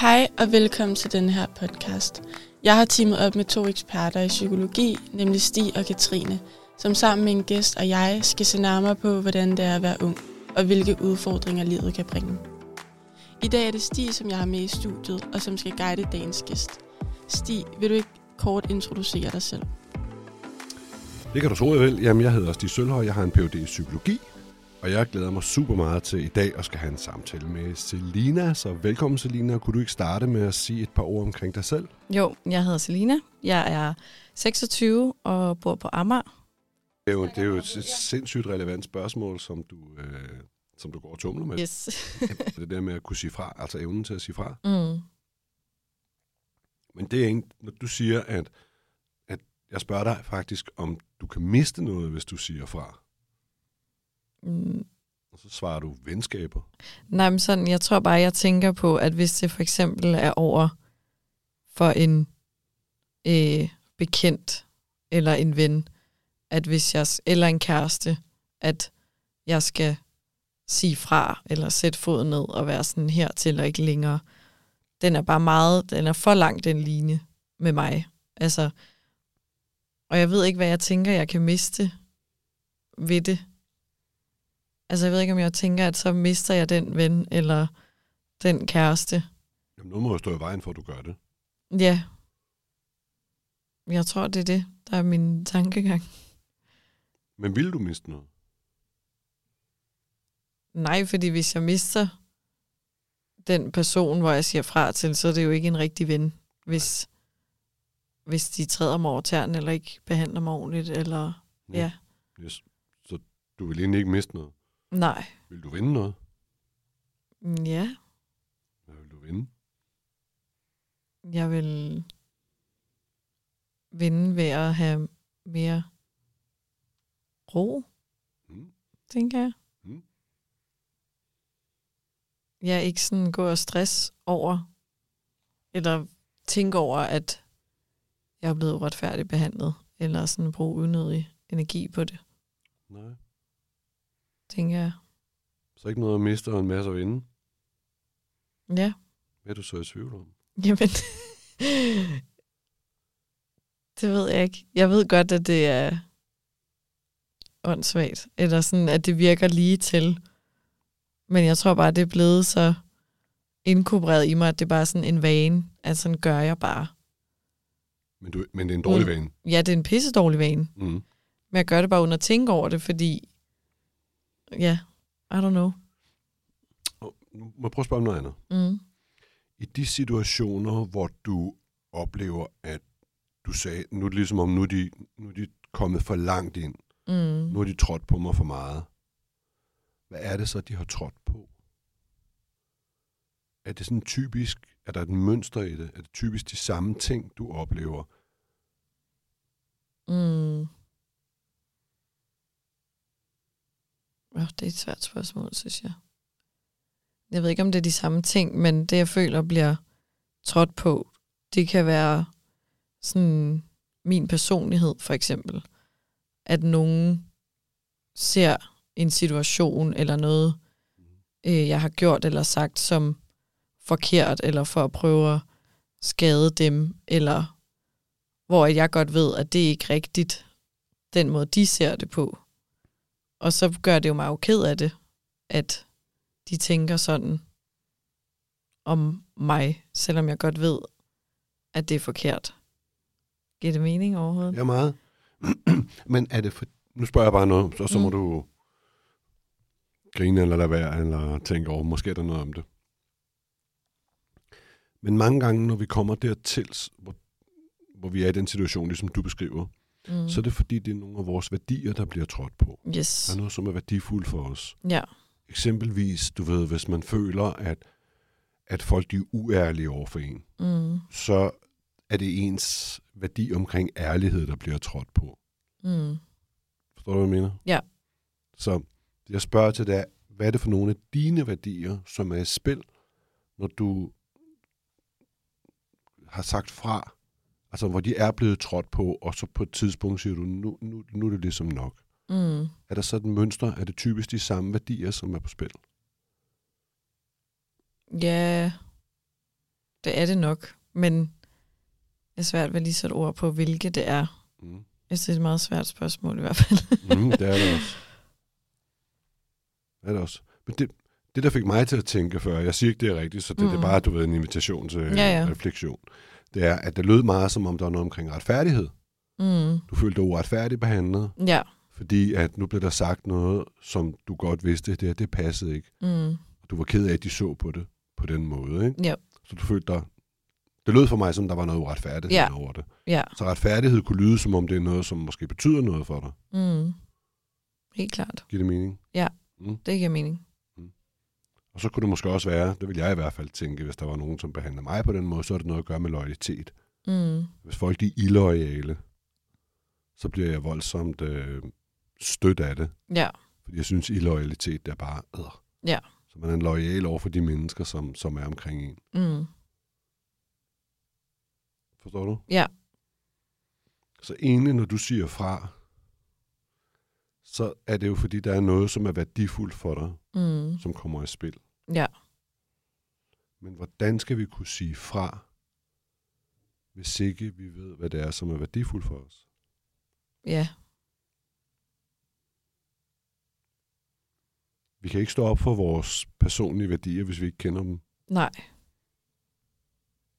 Hej og velkommen til den her podcast. Jeg har teamet op med to eksperter i psykologi, nemlig Stig og Katrine, som sammen med en gæst og jeg skal se nærmere på, hvordan det er at være ung, og hvilke udfordringer livet kan bringe. I dag er det Stig, som jeg har med i studiet, og som skal guide dagens gæst. Stig, vil du ikke kort introducere dig selv? Det kan du tro, jeg vil. Jamen, jeg hedder Stig Sølhøj, jeg har en Ph.D. i psykologi, og jeg glæder mig super meget til i dag at skal have en samtale med Selina. Så velkommen, Selina. Kunne du ikke starte med at sige et par ord omkring dig selv? Jo, jeg hedder Selina. Jeg er 26 og bor på Amager. Det er jo, det er jo et sindssygt relevant spørgsmål, som du, øh, som du går og tumler med. Yes. det der med at kunne sige fra, altså evnen til at sige fra. mm. Men det er ikke, når du siger, at, at jeg spørger dig faktisk, om du kan miste noget, hvis du siger fra. Mm. Og så svarer du venskaber. Nej, men sådan, jeg tror bare, jeg tænker på, at hvis det for eksempel er over for en øh, bekendt eller en ven, at hvis jeg, eller en kæreste, at jeg skal sige fra, eller sætte foden ned og være sådan her til og ikke længere. Den er bare meget, den er for langt den linje med mig. Altså, og jeg ved ikke, hvad jeg tænker, jeg kan miste ved det. Altså, jeg ved ikke, om jeg tænker, at så mister jeg den ven, eller den kæreste. Jamen, noget må jo stå i vejen for, at du gør det. Ja. Jeg tror, det er det, der er min tankegang. Men vil du miste noget? Nej, fordi hvis jeg mister den person, hvor jeg siger fra til, så er det jo ikke en rigtig ven, hvis, hvis de træder mig over tæerne, eller ikke behandler mig ordentligt, eller ja. Yes. Så du vil egentlig ikke miste noget? Nej. Vil du vinde noget? Ja, Hvad vil du vinde? jeg vil vinde ved at have mere ro, Mm. tænker jeg. Mm. Jeg ikke sådan gå og stress over, eller tænke over, at jeg er blevet uretfærdigt behandlet, eller sådan bruge unødig energi på det, Nej. Tænker jeg. Så ikke noget at miste og en masse at vinde? Ja, Hvad er du så i tvivl om? jamen, det ved jeg ikke. Jeg ved godt, at det er åndssvagt, eller sådan, at det virker lige til. Men jeg tror bare, det er blevet så inkorporeret i mig, at det er bare sådan en vane, at sådan gør jeg bare. Men, du, men det er en dårlig Mm. vane. Ja, det er en pisse dårlig vane. Mm. Men jeg gør det bare uden at tænke over det, fordi... Ja, I don't know. Og nu må jeg prøve at spørge om noget andet. Mm. I de situationer, hvor du oplever, at du sagde, nu er det ligesom om, nu er de, nu er de kommet for langt ind. Mm. Nu har de trådt på mig for meget. Hvad er det så, de har trådt på? Er det sådan typisk, er der et mønster i det? Er det typisk de samme ting, du oplever? Mm. Oh, det er et svært spørgsmål, synes jeg. Jeg ved ikke, om det er de samme ting, men det, jeg føler bliver trådt på, det kan være sådan min personlighed, for eksempel. At nogen ser en situation eller noget, øh, jeg har gjort eller sagt som forkert, eller for at prøve at skade dem, eller hvor jeg godt ved, at det er ikke rigtigt, den måde, de ser det på. Og så gør det jo mig jo ked af det, at de tænker sådan om mig, selvom jeg godt ved, at det er forkert. Giver det mening overhovedet? Ja, meget. Men er det for... Nu spørger jeg bare noget, så, så må Mm. du grine eller lade være, eller tænke over, måske er der noget om det. Men mange gange, når vi kommer dertil, hvor, hvor vi er i den situation, ligesom du beskriver, Mm. Så er det fordi, det er nogle af vores værdier, der bliver trådt på. Yes. Der er noget, som er værdifuldt for os. Ja. Eksempelvis, du ved, hvis man føler, at, at folk de er uærlige over for en, Mm. så er det ens værdi omkring ærlighed, der bliver trådt på. Mm. Forstår du, hvad jeg mener? Ja. Så jeg spørger til, er, hvad er det for nogle af dine værdier, som er i spil, når du har sagt fra, altså hvor de er blevet trådt på, og så på et tidspunkt siger du, nu, nu, nu er det ligesom nok. Mm. Er der sådan et mønster? Er det typisk de samme værdier, som er på spil? Ja. det er det nok, men det er svært ved lige sætte ord på, hvilke det er. Mm. Jeg synes, det er et meget svært spørgsmål i hvert fald. Mm, det er det også. Det er det også. Men det, det, der fik mig til at tænke før, jeg siger ikke, det er rigtigt, så det, mm. det er Mm. bare, du ved, en invitation til Ja, ja. refleksion. Det er, at det lød meget, som om der var noget omkring retfærdighed. Mm. Du følte dig uretfærdigt behandlet, Ja. fordi at nu blev der sagt noget, som du godt vidste, det her, det passede ikke. Mm. Og du var ked af, at de så på det på den måde. Ikke? Ja. Så du følte dig... Det lød for mig, som der var noget uretfærdighed Ja. over det. Ja. Så retfærdighed kunne lyde, som om det er noget, som måske betyder noget for dig. Mm. Helt klart. Giver det mening? Det giver mening. Og så kunne det måske også være, det vil jeg i hvert fald tænke, hvis der var nogen, som behandler mig på den måde, så er det noget at gøre med loyalitet. Mm. Hvis folk de er illoyale, så bliver jeg voldsomt øh, stødt af det. Ja. Fordi jeg synes, illoyalitet er bare æder. Ja. Så man er loyal over for de mennesker, som, som er omkring en. Mm. Forstår du? Ja. Så egentlig, når du siger fra, så er det jo fordi, der er noget, som er værdifuldt for dig, Mm. som kommer i spil. Ja. Men hvordan skal vi kunne sige fra, hvis ikke vi ved, hvad det er, som er værdifuldt for os? Ja. Vi kan ikke stå op for vores personlige værdier, hvis vi ikke kender dem. Nej.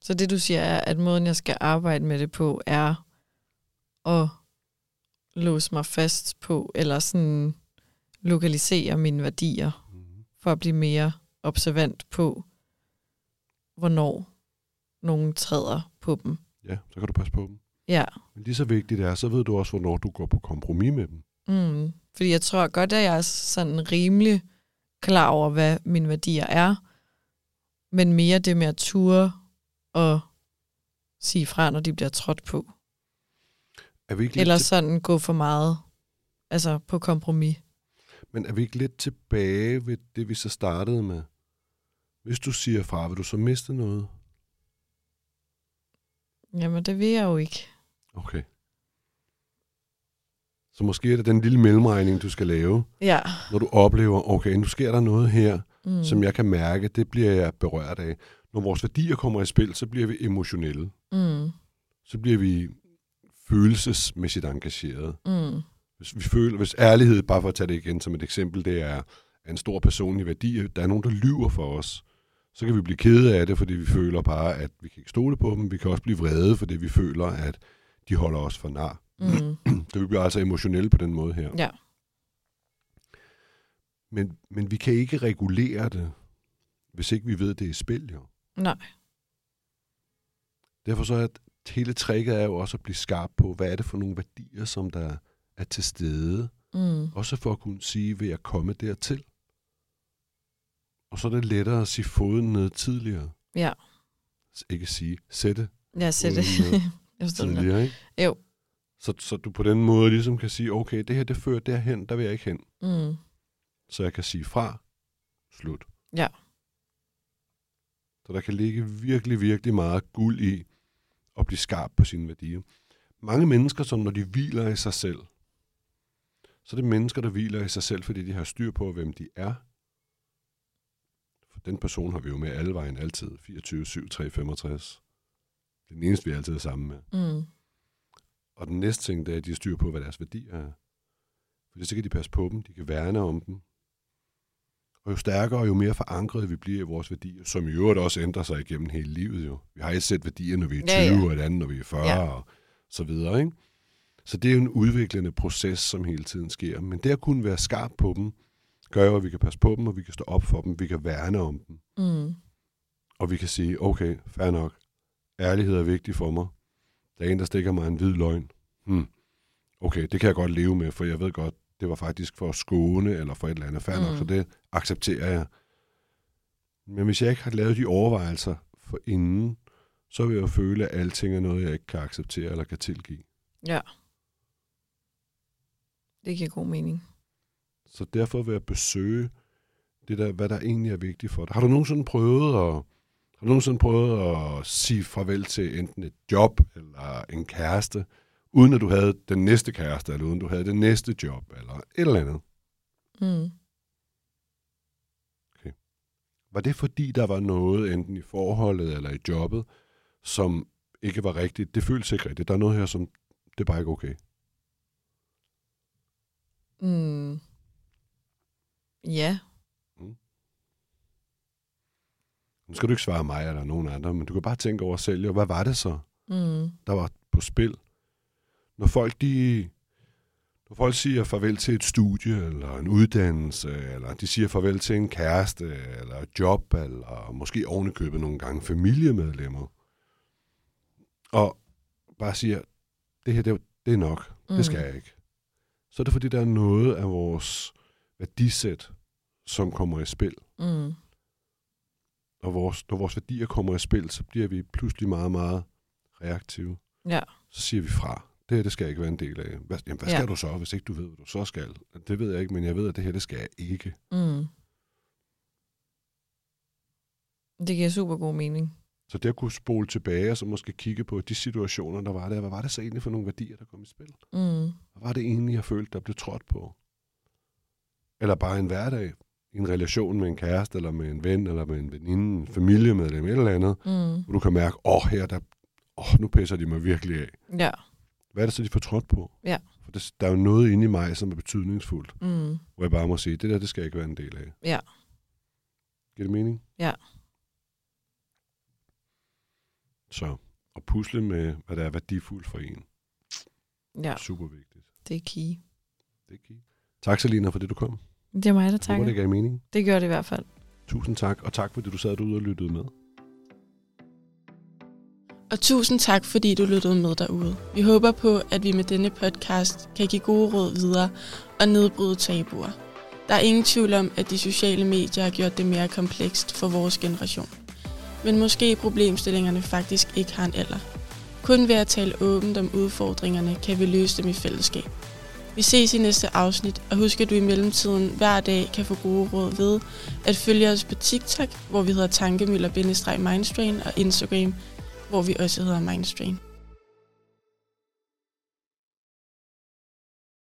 Så det du siger er, at måden jeg skal arbejde med det på, er at låse mig fast på, eller sådan lokalisere mine værdier, Mm. for at blive mere observant på, hvornår nogen træder på dem. Ja, så kan du passe på dem. Ja. Men lige så vigtigt er, så ved du også, hvornår du går på kompromis med dem. Mm. Fordi jeg tror godt, at jeg er sådan rimelig klar over, hvad mine værdier er, men mere det med at ture og sige fra, når de bliver trådt på. Er vi ikke Eller til, sådan gå for meget altså på kompromis. men er vi ikke lidt tilbage ved det, vi så startede med? Hvis du siger fra, vil du så miste noget? Jamen, det vil jeg jo ikke. Okay. Så måske er det den lille mellemregning, du skal lave, Ja. når du oplever, okay, nu sker der noget her, mm. som jeg kan mærke, det bliver jeg berørt af. Når vores værdier kommer i spil, så bliver vi emotionelle. Mm. Så bliver vi følelsesmæssigt engageret. Mm. Hvis vi føler, hvis ærlighed, bare for at tage det igen som et eksempel, det er er en stor personlig værdi, der er nogen, der lyver for os, så kan vi blive kede af det, fordi vi føler bare, at vi kan ikke stole på dem. Vi kan også blive vrede, fordi vi føler, at de holder os for nar. Mm. Så vi bliver altså emotionelle på den måde her. Ja. Men, men vi kan ikke regulere det, hvis ikke vi ved, det er spil, jo. Nej. Derfor så er at hele tricket er jo også at blive skarp på, hvad er det for nogle værdier, som der er til stede. Mm. Også for at kunne sige, vil jeg komme dertil? Og så er det lettere at sige foden ned tidligere. Ja. Ikke sige, sætte foden ned jeg tidligere, ikke? Jo. Så, så du på den måde ligesom kan sige, okay, det her det fører derhen, der vil jeg ikke hen. Mm. Så jeg kan sige fra, slut. Ja. Så der kan ligge virkelig, virkelig meget guld i at blive skarp på sine værdier. Mange mennesker, som når de hviler i sig selv, så er det mennesker, der hviler i sig selv, fordi de har styr på, hvem de er. For den person har vi jo med alle vejen altid. 24, 7, 3, 65. Det er den eneste, vi altid er sammen med. Mm. Og den næste ting, det er, at de har styr på, hvad deres værdier er. Fordi så kan de passe på dem, de kan værne om dem. Og jo stærkere og jo mere forankret vi bliver i vores værdier, som i øvrigt også ændrer sig igennem hele livet jo. Vi har et sæt værdier, når vi er 20, Ja, ja. og et andet, når vi er 40, Ja. og så videre. Ikke? Så det er jo en udviklende proces, som hele tiden sker. Men det at kunne være skarp på dem, gør jo, at vi kan passe på dem, og vi kan stå op for dem, vi kan værne om dem. Mm. Og vi kan sige, okay, fair nok. Ærlighed er vigtig for mig. Der er en, der stikker mig en hvid løgn. Hmm. Okay, det kan jeg godt leve med, for jeg ved godt, det var faktisk for at skåne, eller for et eller andet. Fair mm. nok, så det accepterer jeg. Men hvis jeg ikke har lavet de overvejelser for inden, så vil jeg føle, at alting er noget, jeg ikke kan acceptere eller kan tilgive. Ja. Det giver god mening. Så derfor vil jeg besøge det der, hvad der egentlig er vigtigt for dig. Har du nogensinde prøvet at, har du nogensinde prøvet at sige farvel til enten et job eller en kæreste, uden at du havde den næste kæreste, eller uden du havde det næste job, eller et eller andet? Mm. var det fordi, der var noget, enten i forholdet eller i jobbet, som ikke var rigtigt? Det føles ikke rigtigt. Der er noget her, som det er bare ikke okay. Mm. Ja. Nu skal du ikke svare mig eller nogen andre, men du kan bare tænke over selv, jo, hvad var det så, Mm. der var på spil? Når folk, de, når folk siger farvel til et studie, eller en uddannelse, eller de siger farvel til en kæreste, eller et job, eller måske ovenikøbet nogle gange familiemedlemmer, og bare siger, det her, det, det er nok, mm. det skal jeg ikke. Så er det fordi, der er noget af vores værdisæt, som kommer i spil. Mm. Og vores, når vores værdier kommer i spil, så bliver vi pludselig meget, meget reaktive. Ja. Så siger vi fra. Det her, det skal jeg ikke være en del af. Hvad, jamen, hvad Ja. skal du så, hvis ikke du ved, hvad du så skal? Det ved jeg ikke, men jeg ved, at det her, det skal jeg ikke. Mm. Det giver super god mening. Så det at kunne spole tilbage, og så måske kigge på de situationer, der var der. Hvad var det så egentlig for nogle værdier, der kom i spil? Mm. Hvad var det egentlig, jeg følte, der blev trådt på? Eller bare en hverdag, i en relation med en kæreste, eller med en ven, eller med en veninde, en familiemedlem, eller andet, Mm. hvor du kan mærke, åh, oh, her, der, oh, nu pisser de mig virkelig af. Ja. Hvad er det så, de får trådt på? Ja. For det, der er jo noget inde i mig, som er betydningsfuldt, Mm. hvor jeg bare må sige, det der, det skal jeg ikke være en del af. Ja. Giver det mening? Ja. Så at pusle med, hvad der er værdifuldt for en. Ja, Super vigtigt. det er key. Det er key. Tak, Selina, for det, du kom. Det er mig, der Jeg takker. håber, det gav mening. Det gør det i hvert fald. Tusind tak, og tak, fordi du sad derude og lyttede med. Og tusind tak, fordi du lyttede med derude. Vi håber på, at vi med denne podcast kan give gode råd videre og nedbryde tabuer. Der er ingen tvivl om, at de sociale medier har gjort det mere komplekst for vores generation. Men måske problemstillingerne faktisk ikke har en alder. Kun ved at tale åbent om udfordringerne, kan vi løse dem i fællesskab. Vi ses i næste afsnit, og husk at du i mellemtiden hver dag kan få gode råd ved at følge os på TikTok, hvor vi hedder tankemøller-mindstrain og Instagram, hvor vi også hedder Mindstrain.